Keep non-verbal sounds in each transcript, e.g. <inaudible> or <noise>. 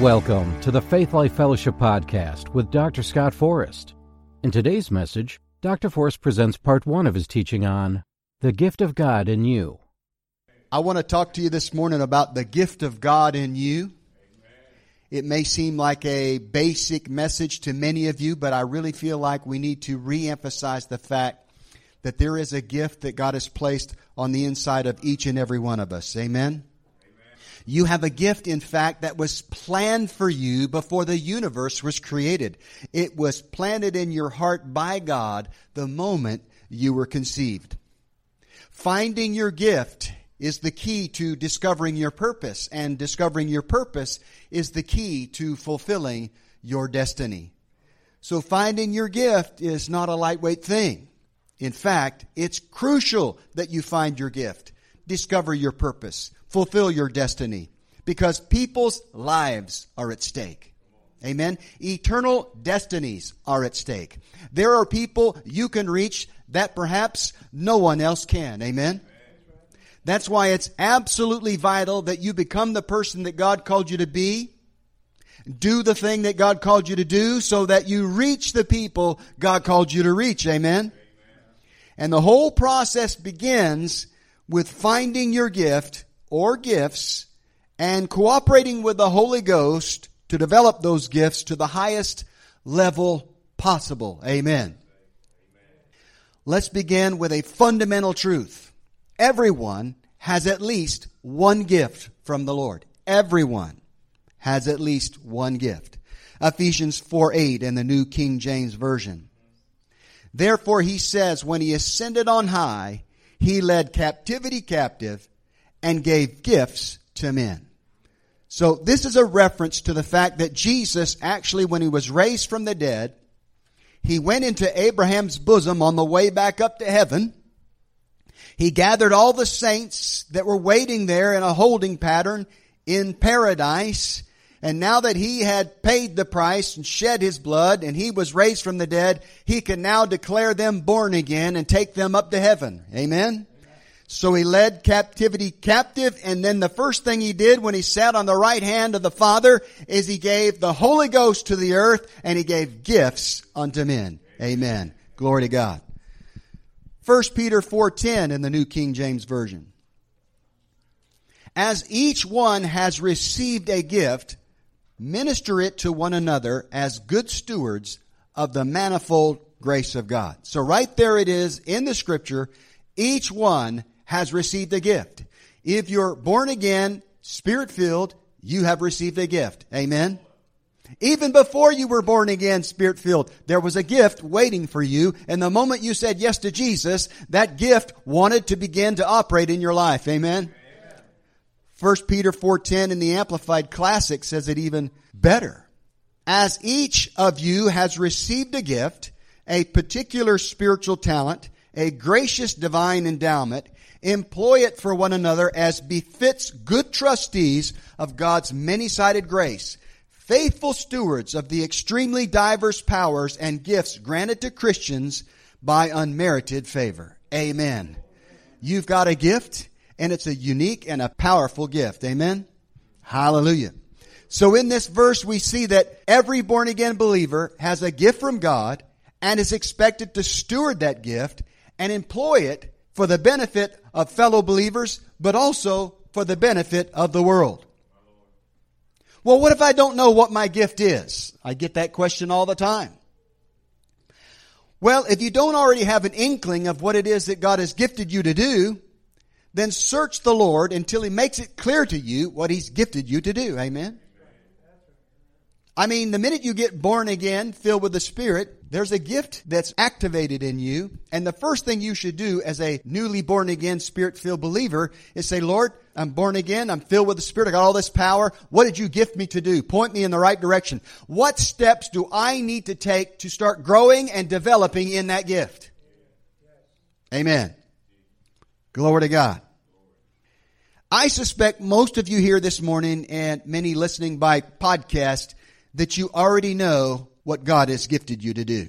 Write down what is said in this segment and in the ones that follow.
Welcome to the Faith Life Fellowship Podcast with Dr. Scott Forrest. In today's message, Dr. Forrest presents part one of his teaching on the gift of God in you. I want to talk to you this morning about the gift of God in you. It may seem like a basic message to many of you, but I really feel like we need to re-emphasize the fact that there is a gift that God has placed on the inside of each and every one of us. Amen. You have a gift, in fact, that was planned for you before the universe was created. It was planted in your heart by God the moment you were conceived. Finding your gift is the key to discovering your purpose, and discovering your purpose is the key to fulfilling your destiny. So finding your gift is not a lightweight thing. In fact, it's crucial that you find your gift, discover your purpose, fulfill your destiny because people's lives are at stake. Amen. Eternal destinies are at stake. There are people you can reach that perhaps no one else can. Amen. That's why it's absolutely vital that you become the person that God called you to be. Do the thing that God called you to do so that you reach the people God called you to reach. Amen. And the whole process begins with finding your gift or gifts and cooperating with the Holy Ghost to develop those gifts to the highest level possible. Amen. Let's begin with a fundamental truth. Everyone has at least one gift from the Lord. Everyone has at least one gift. Ephesians 4 8 in the New King James Version. Therefore he says, when he ascended on high, he led captivity captive and gave gifts to men. So this is a reference to the fact that Jesus actually, when he was raised from the dead, he went into Abraham's bosom on the way back up to heaven. He gathered all the saints that were waiting there in a holding pattern in paradise. And now that he had paid the price and shed his blood and he was raised from the dead, he can now declare them born again and take them up to heaven. Amen. So he led captivity captive, and then the first thing he did when he sat on the right hand of the Father is he gave the Holy Ghost to the earth, and he gave gifts unto men. Amen. Glory to God. 1 Peter 4.10 in the New King James Version. As each one has received a gift, minister it to one another as good stewards of the manifold grace of God. So right there it is in the scripture. Each one has received a gift. If you're born again, spirit filled, you have received a gift. Amen. Even before you were born again, spirit filled, there was a gift waiting for you. And the moment you said yes to Jesus, that gift wanted to begin to operate in your life. Amen. First Peter 4:10 in the Amplified Classic says it even better. As each of you has received a gift, a particular spiritual talent, a gracious divine endowment, employ it for one another as befits good trustees of God's many-sided grace, faithful stewards of the extremely diverse powers and gifts granted to Christians by unmerited favor. Amen. You've got a gift and it's a unique and a powerful gift. Amen. Hallelujah. So in this verse we see that every born again believer has a gift from God and is expected to steward that gift and employ it for the benefit of fellow believers, but also for the benefit of the world. Well, what if I don't know what my gift is? I get that question all the time. Well, if you don't already have an inkling of what it is that God has gifted you to do, then search the Lord until He makes it clear to you what He's gifted you to do. Amen. I mean, the minute you get born again, filled with the Spirit, there's a gift that's activated in you. And the first thing you should do as a newly born again, Spirit filled believer is say, Lord, I'm born again. I'm filled with the Spirit. I got all this power. What did you gift me to do? Point me in the right direction. What steps do I need to take to start growing and developing in that gift? Amen. Glory to God. I suspect most of you here this morning and many listening by podcast that you already know what God has gifted you to do.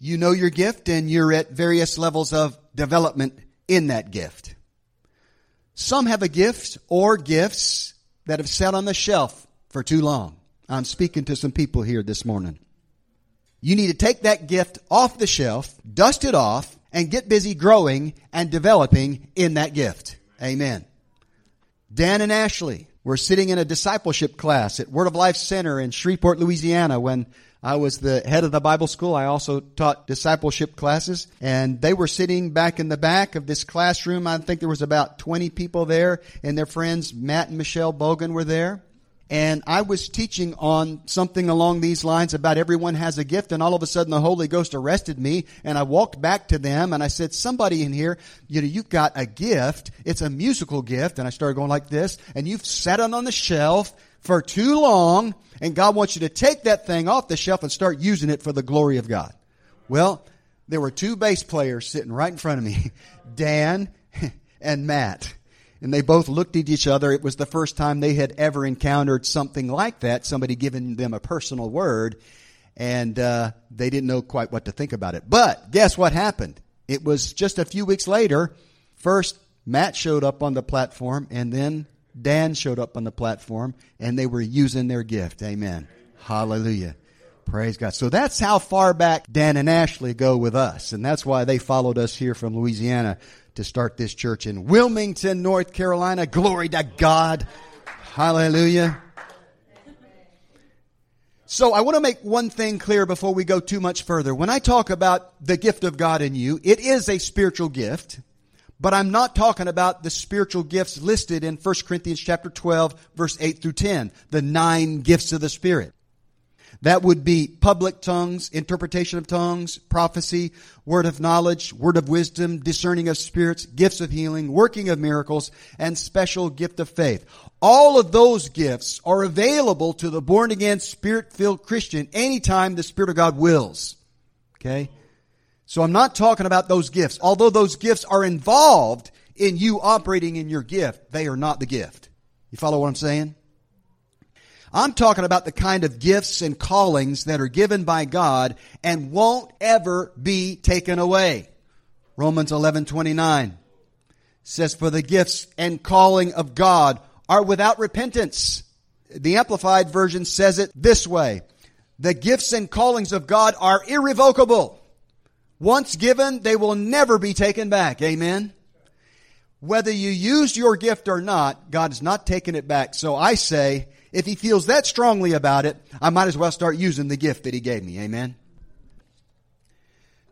You know your gift and you're at various levels of development in that gift. Some have a gift or gifts that have sat on the shelf for too long. I'm speaking to some people here this morning. You need to take that gift off the shelf, dust it off, and get busy growing and developing in that gift. Amen. Dan and Ashley were sitting in a discipleship class at Word of Life Center in Shreveport, Louisiana when I was the head of the Bible school. I also taught discipleship classes and they were sitting back in the back of this classroom. I think there was about 20 people there and their friends Matt and Michelle Bogan were there. And I was teaching on something along these lines about everyone has a gift and all of a sudden the Holy Ghost arrested me and I walked back to them and I said, somebody in here, you know, you've got a gift. It's a musical gift. And I started going like this and you've sat it on the shelf for too long and God wants you to take that thing off the shelf and start using it for the glory of God. Well, there were two bass players sitting right in front of me, <laughs> Dan <laughs> and Matt. And they both looked at each other. It was the first time they had ever encountered something like that, somebody giving them a personal word. And uh, they didn't know quite what to think about it. But guess what happened? It was just a few weeks later. First, Matt showed up on the platform, and then Dan showed up on the platform, and they were using their gift. Amen. Hallelujah. Praise God. So that's how far back Dan and Ashley go with us. And that's why they followed us here from Louisiana to start this church in Wilmington, North Carolina. Glory to God. Hallelujah. So I want to make one thing clear before we go too much further. When I talk about the gift of God in you, it is a spiritual gift, but I'm not talking about the spiritual gifts listed in 1 Corinthians chapter 12 verse 8 through 10, the nine gifts of the Spirit. That would be public tongues, interpretation of tongues, prophecy, word of knowledge, word of wisdom, discerning of spirits, gifts of healing, working of miracles, and special gift of faith. All of those gifts are available to the born again, spirit filled Christian anytime the Spirit of God wills. Okay? So I'm not talking about those gifts. Although those gifts are involved in you operating in your gift, they are not the gift. You follow what I'm saying? I'm talking about the kind of gifts and callings that are given by God and won't ever be taken away. Romans 11:29 says for the gifts and calling of God are without repentance. The amplified version says it this way. The gifts and callings of God are irrevocable. Once given, they will never be taken back. Amen. Whether you use your gift or not, God has not taken it back. So I say, if he feels that strongly about it, I might as well start using the gift that he gave me. Amen.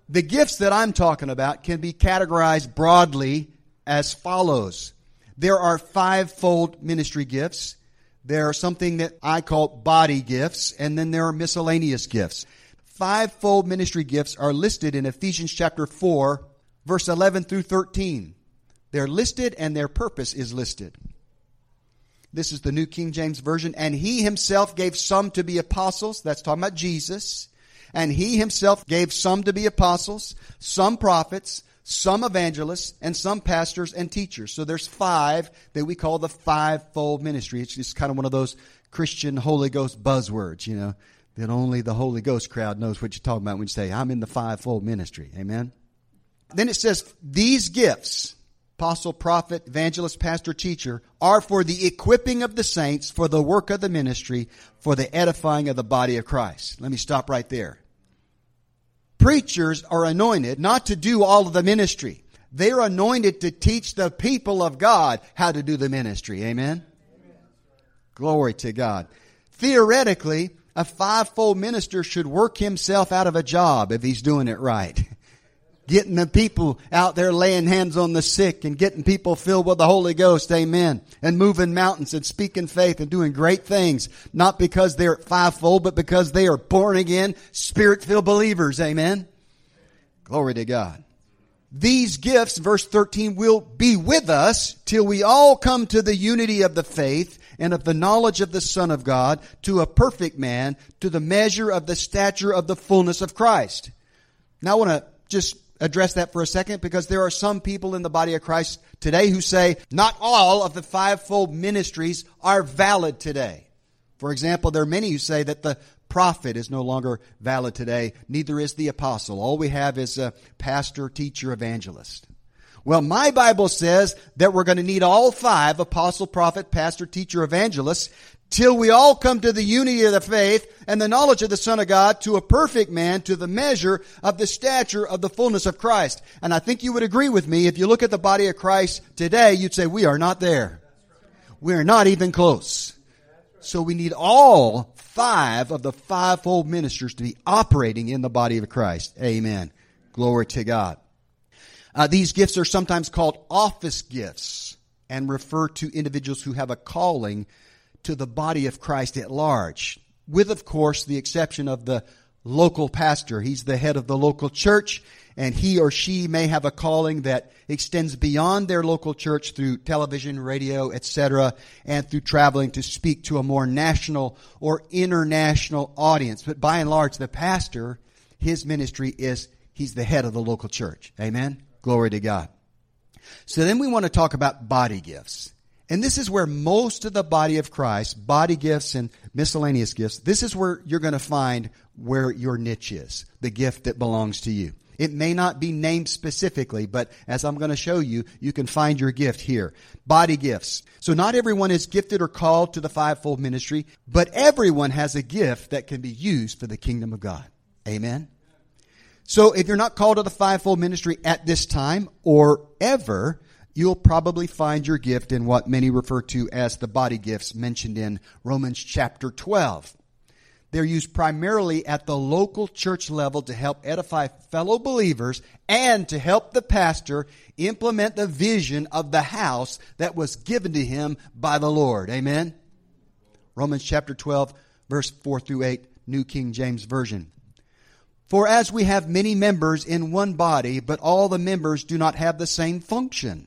The gifts that I'm talking about can be categorized broadly as follows. There are fivefold ministry gifts. There are something that I call body gifts, and then there are miscellaneous gifts. Fivefold ministry gifts are listed in Ephesians chapter 4, verse 11 through 13. They're listed and their purpose is listed. This is the New King James Version. And he himself gave some to be apostles. That's talking about Jesus. And he himself gave some to be apostles, some prophets, some evangelists, and some pastors and teachers. So there's five that we call the fivefold ministry. It's just kind of one of those Christian Holy Ghost buzzwords, you know, that only the Holy Ghost crowd knows what you're talking about when you say, I'm in the fivefold ministry. Amen. Then it says, these gifts, apostle, prophet, evangelist, pastor, teacher, are for the equipping of the saints, for the work of the ministry, for the edifying of the body of Christ. Let me stop right there. Preachers are anointed not to do all of the ministry. They're anointed to teach the people of God how to do the ministry. Amen? Amen. Glory to God. Theoretically, a fivefold minister should work himself out of a job if he's doing it right. <laughs> getting the people out there laying hands on the sick and getting people filled with the Holy Ghost. Amen. And moving mountains and speaking faith and doing great things. Not because they're fivefold, but because they are born again, spirit filled believers. Amen. Glory to God. These gifts, verse 13, will be with us till we all come to the unity of the faith and of the knowledge of the Son of God to a perfect man, to the measure of the stature of the fullness of Christ. Now I want to just address that for a second because there are some people in the body of Christ today who say not all of the fivefold ministries are valid today. For example, there are many who say that the prophet is no longer valid today, neither is the apostle. All we have is a pastor, teacher, evangelist. Well, my Bible says that we're going to need all five apostle, prophet, pastor, teacher, evangelist till we all come to the unity of the faith and the knowledge of the Son of God to a perfect man to the measure of the stature of the fullness of Christ. And I think you would agree with me if you look at the body of Christ today, you'd say we are not there. We're not even close. So we need all five of the fivefold ministers to be operating in the body of Christ. Amen. Glory to God. Uh, these gifts are sometimes called office gifts and refer to individuals who have a calling to the body of Christ at large, with, of course, the exception of the local pastor. He's the head of the local church, and he or she may have a calling that extends beyond their local church through television, radio, etc., and through traveling to speak to a more national or international audience. But by and large, the pastor, his ministry is he's the head of the local church. Amen? Glory to God. So then we want to talk about body gifts. And this is where most of the body of Christ, body gifts and miscellaneous gifts, this is where you're going to find where your niche is, the gift that belongs to you. It may not be named specifically, but as I'm going to show you, you can find your gift here. Body gifts. So not everyone is gifted or called to the fivefold ministry, but everyone has a gift that can be used for the kingdom of God. Amen. So if you're not called to the fivefold ministry at this time or ever, you'll probably find your gift in what many refer to as the body gifts mentioned in Romans chapter 12. They're used primarily at the local church level to help edify fellow believers and to help the pastor implement the vision of the house that was given to him by the Lord. Amen? Romans chapter 12, verse 4 through 8, New King James Version. For as we have many members in one body, but all the members do not have the same function.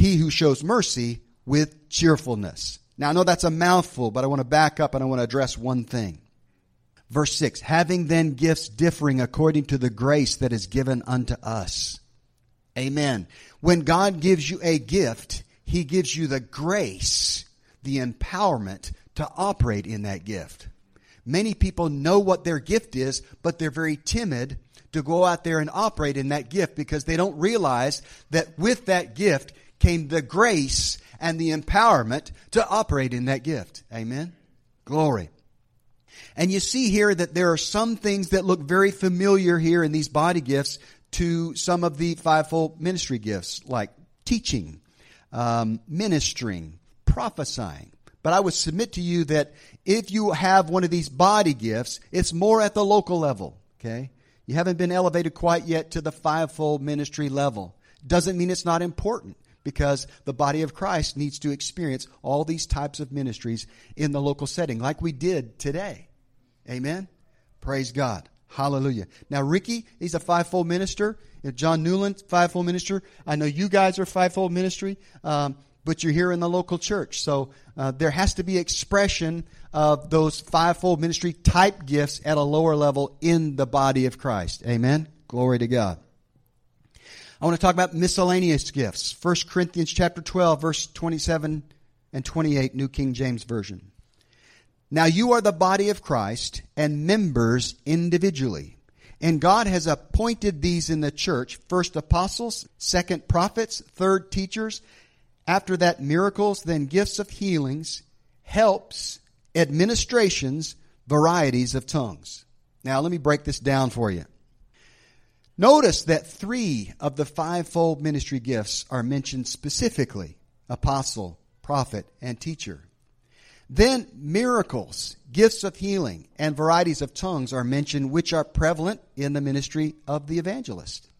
he who shows mercy with cheerfulness. Now I know that's a mouthful, but I want to back up and I want to address one thing. Verse 6, having then gifts differing according to the grace that is given unto us. Amen. When God gives you a gift, He gives you the grace, the empowerment to operate in that gift. Many people know what their gift is, but they're very timid to go out there and operate in that gift because they don't realize that with that gift, came the grace and the empowerment to operate in that gift. Amen. Glory. And you see here that there are some things that look very familiar here in these body gifts to some of the fivefold ministry gifts, like teaching, um, ministering, prophesying. But I would submit to you that if you have one of these body gifts, it's more at the local level. Okay? You haven't been elevated quite yet to the fivefold ministry level. Doesn't mean it's not important because the body of Christ needs to experience all these types of ministries in the local setting, like we did today. Amen? Praise God. Hallelujah. Now, Ricky, he's a fivefold minister. John Newland, fivefold minister. I know you guys are fivefold ministry, um, but you're here in the local church. So uh, there has to be expression of those fivefold ministry type gifts at a lower level in the body of Christ. Amen? Glory to God. I want to talk about miscellaneous gifts. 1 Corinthians chapter 12 verse 27 and 28 New King James Version. Now you are the body of Christ and members individually. And God has appointed these in the church, first apostles, second prophets, third teachers, after that miracles, then gifts of healings, helps, administrations, varieties of tongues. Now let me break this down for you. Notice that three of the fivefold ministry gifts are mentioned specifically apostle, prophet, and teacher. Then miracles, gifts of healing, and varieties of tongues are mentioned, which are prevalent in the ministry of the evangelist.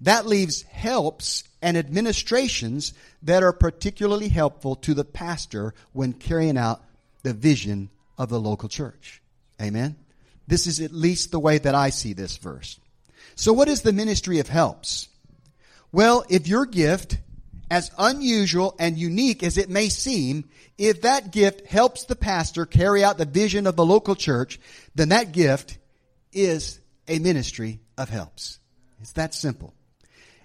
That leaves helps and administrations that are particularly helpful to the pastor when carrying out the vision of the local church. Amen? This is at least the way that I see this verse. So what is the ministry of helps? Well, if your gift as unusual and unique as it may seem, if that gift helps the pastor carry out the vision of the local church, then that gift is a ministry of helps. It's that simple.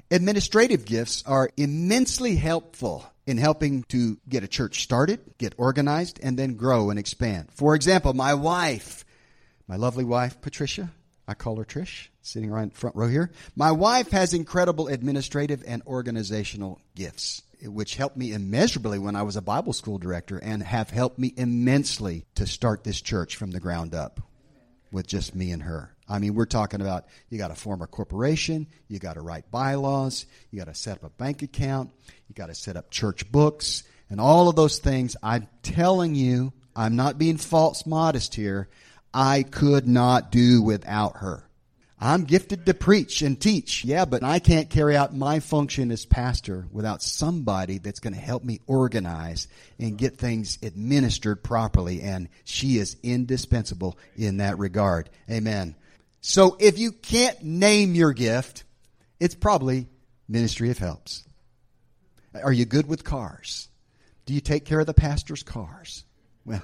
Administrative gifts are immensely helpful in helping to get a church started, get organized, and then grow and expand. For example, my wife, my lovely wife, Patricia, I call her Trish, sitting right in front row here. My wife has incredible administrative and organizational gifts, which helped me immeasurably when I was a Bible school director and have helped me immensely to start this church from the ground up with just me and her. I mean, we're talking about you got to form a corporation, you got to write bylaws, you got to set up a bank account, you got to set up church books, and all of those things. I'm telling you, I'm not being false modest here. I could not do without her. I'm gifted to preach and teach, yeah, but I can't carry out my function as pastor without somebody that's going to help me organize and get things administered properly, and she is indispensable in that regard. Amen. So if you can't name your gift, it's probably ministry of helps. Are you good with cars? Do you take care of the pastor's cars? Well,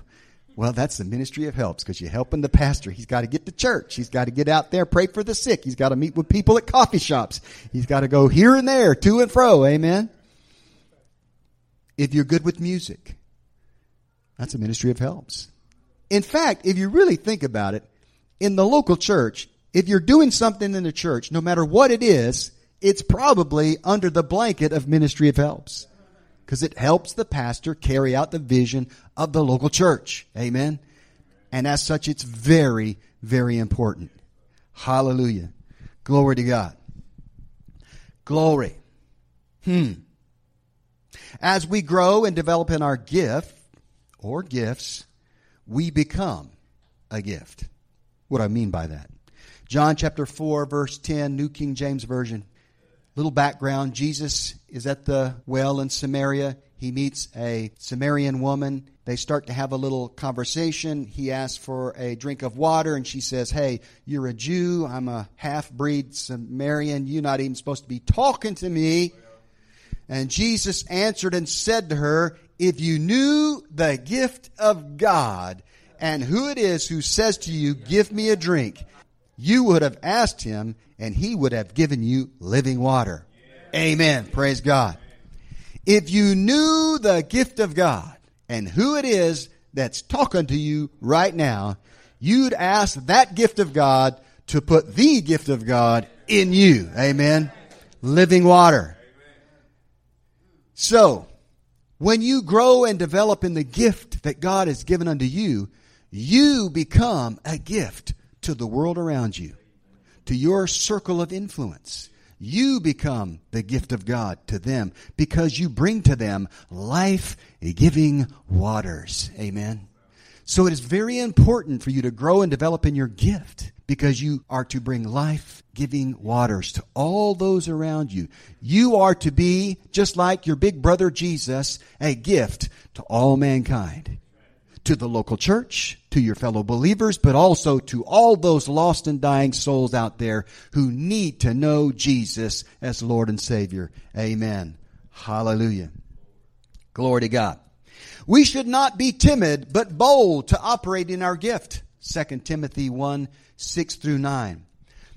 well, that's the ministry of helps because you're helping the pastor. He's got to get to church. He's got to get out there, pray for the sick. He's got to meet with people at coffee shops. He's got to go here and there, to and fro. Amen. If you're good with music, that's a ministry of helps. In fact, if you really think about it, in the local church, if you're doing something in the church, no matter what it is, it's probably under the blanket of ministry of helps because it helps the pastor carry out the vision of the local church. Amen. And as such, it's very, very important. Hallelujah. Glory to God. Glory. Hmm. As we grow and develop in our gift or gifts, we become a gift. What do I mean by that? John chapter 4, verse 10, New King James Version. Little background Jesus is at the well in Samaria. He meets a Samaritan woman. They start to have a little conversation. He asks for a drink of water, and she says, Hey, you're a Jew. I'm a half breed Samaritan. You're not even supposed to be talking to me. And Jesus answered and said to her, If you knew the gift of God and who it is who says to you, Give me a drink, you would have asked him, and he would have given you living water. Amen. Praise God. If you knew the gift of God and who it is that's talking to you right now, you'd ask that gift of God to put the gift of God in you. Amen. Living water. So, when you grow and develop in the gift that God has given unto you, you become a gift to the world around you, to your circle of influence. You become the gift of God to them because you bring to them life giving waters. Amen. So it is very important for you to grow and develop in your gift because you are to bring life giving waters to all those around you. You are to be, just like your big brother Jesus, a gift to all mankind to the local church, to your fellow believers, but also to all those lost and dying souls out there who need to know Jesus as Lord and Savior. Amen. Hallelujah. Glory to God. We should not be timid, but bold to operate in our gift. 2 Timothy 1, 6 through 9.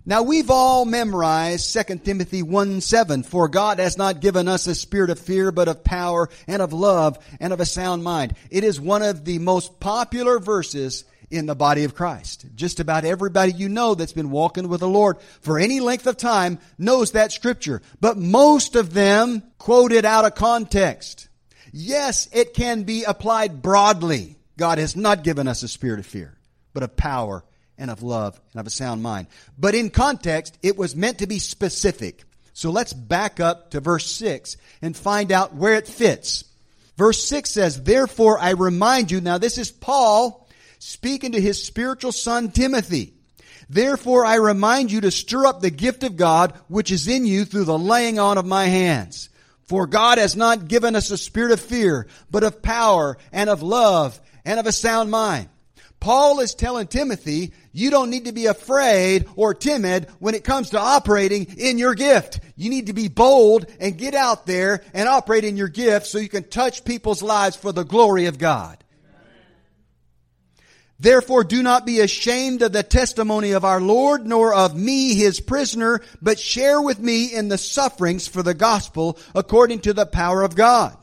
Now we've all memorized 2 Timothy 1 7. For God has not given us a spirit of fear, but of power and of love and of a sound mind. It is one of the most popular verses in the body of Christ. Just about everybody you know that's been walking with the Lord for any length of time knows that scripture. But most of them quote it out of context. Yes, it can be applied broadly. God has not given us a spirit of fear, but of power and of love and of a sound mind. But in context, it was meant to be specific. So let's back up to verse 6 and find out where it fits. Verse 6 says, Therefore I remind you, now this is Paul speaking to his spiritual son Timothy. Therefore I remind you to stir up the gift of God which is in you through the laying on of my hands. For God has not given us a spirit of fear, but of power and of love and of a sound mind. Paul is telling Timothy, you don't need to be afraid or timid when it comes to operating in your gift. You need to be bold and get out there and operate in your gift so you can touch people's lives for the glory of God. Therefore do not be ashamed of the testimony of our Lord, nor of me, his prisoner, but share with me in the sufferings for the gospel according to the power of God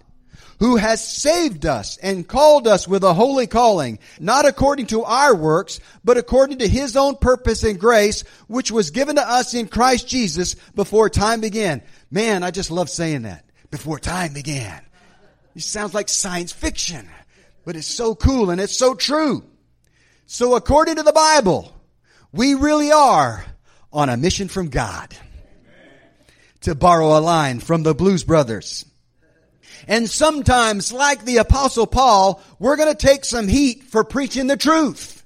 who has saved us and called us with a holy calling, not according to our works, but according to his own purpose and grace, which was given to us in Christ Jesus before time began. Man, I just love saying that. Before time began. It sounds like science fiction, but it's so cool and it's so true. So according to the Bible, we really are on a mission from God. To borrow a line from the Blues Brothers. And sometimes, like the apostle Paul, we're gonna take some heat for preaching the truth.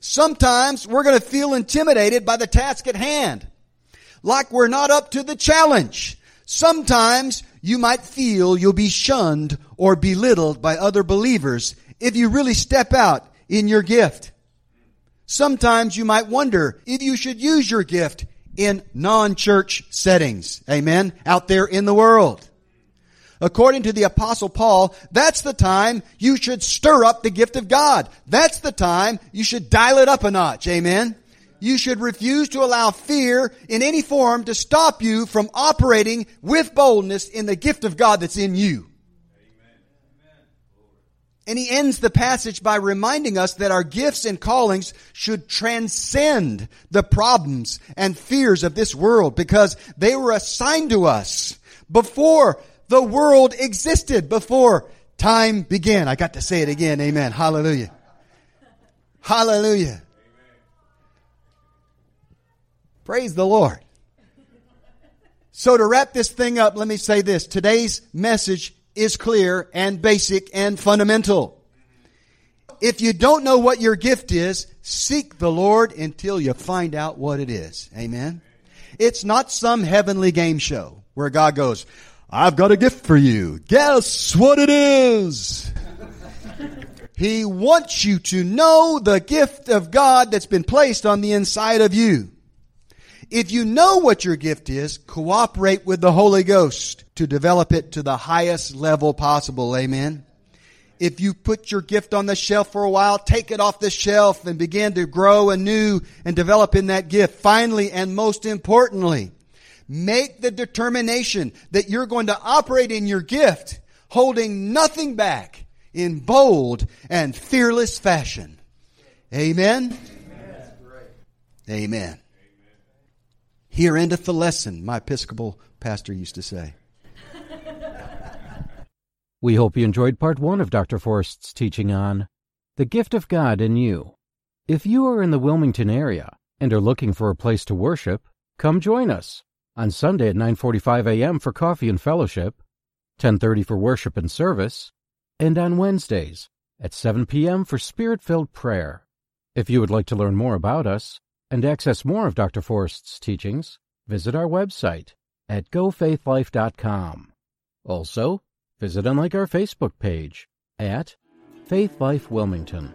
Sometimes we're gonna feel intimidated by the task at hand. Like we're not up to the challenge. Sometimes you might feel you'll be shunned or belittled by other believers if you really step out in your gift. Sometimes you might wonder if you should use your gift in non-church settings. Amen. Out there in the world according to the apostle Paul, that's the time you should stir up the gift of God. That's the time you should dial it up a notch. Amen. You should refuse to allow fear in any form to stop you from operating with boldness in the gift of God that's in you. And he ends the passage by reminding us that our gifts and callings should transcend the problems and fears of this world because they were assigned to us before the world existed before time began. I got to say it again. Amen. Hallelujah. Hallelujah. Praise the Lord. So to wrap this thing up, let me say this. Today's message is clear and basic and fundamental. If you don't know what your gift is, seek the Lord until you find out what it is. Amen. It's not some heavenly game show where God goes, I've got a gift for you. Guess what it is? he wants you to know the gift of God that's been placed on the inside of you. If you know what your gift is, cooperate with the Holy Ghost to develop it to the highest level possible. Amen. If you put your gift on the shelf for a while, take it off the shelf and begin to grow anew and develop in that gift. Finally, and most importantly, Make the determination that you're going to operate in your gift, holding nothing back in bold and fearless fashion. Amen. Amen. Here endeth the lesson, my Episcopal pastor used to say. We hope you enjoyed part one of Dr. Forrest's teaching on the gift of God in you. If you are in the Wilmington area and are looking for a place to worship, come join us on Sunday at 9:45 a.m. for coffee and fellowship, 10:30 for worship and service, and on Wednesdays at 7 p.m. for spirit-filled prayer. If you would like to learn more about us and access more of Dr. Forrest's teachings, visit our website at gofaithlife.com. Also, visit and like our Facebook page at Faith Life Wilmington.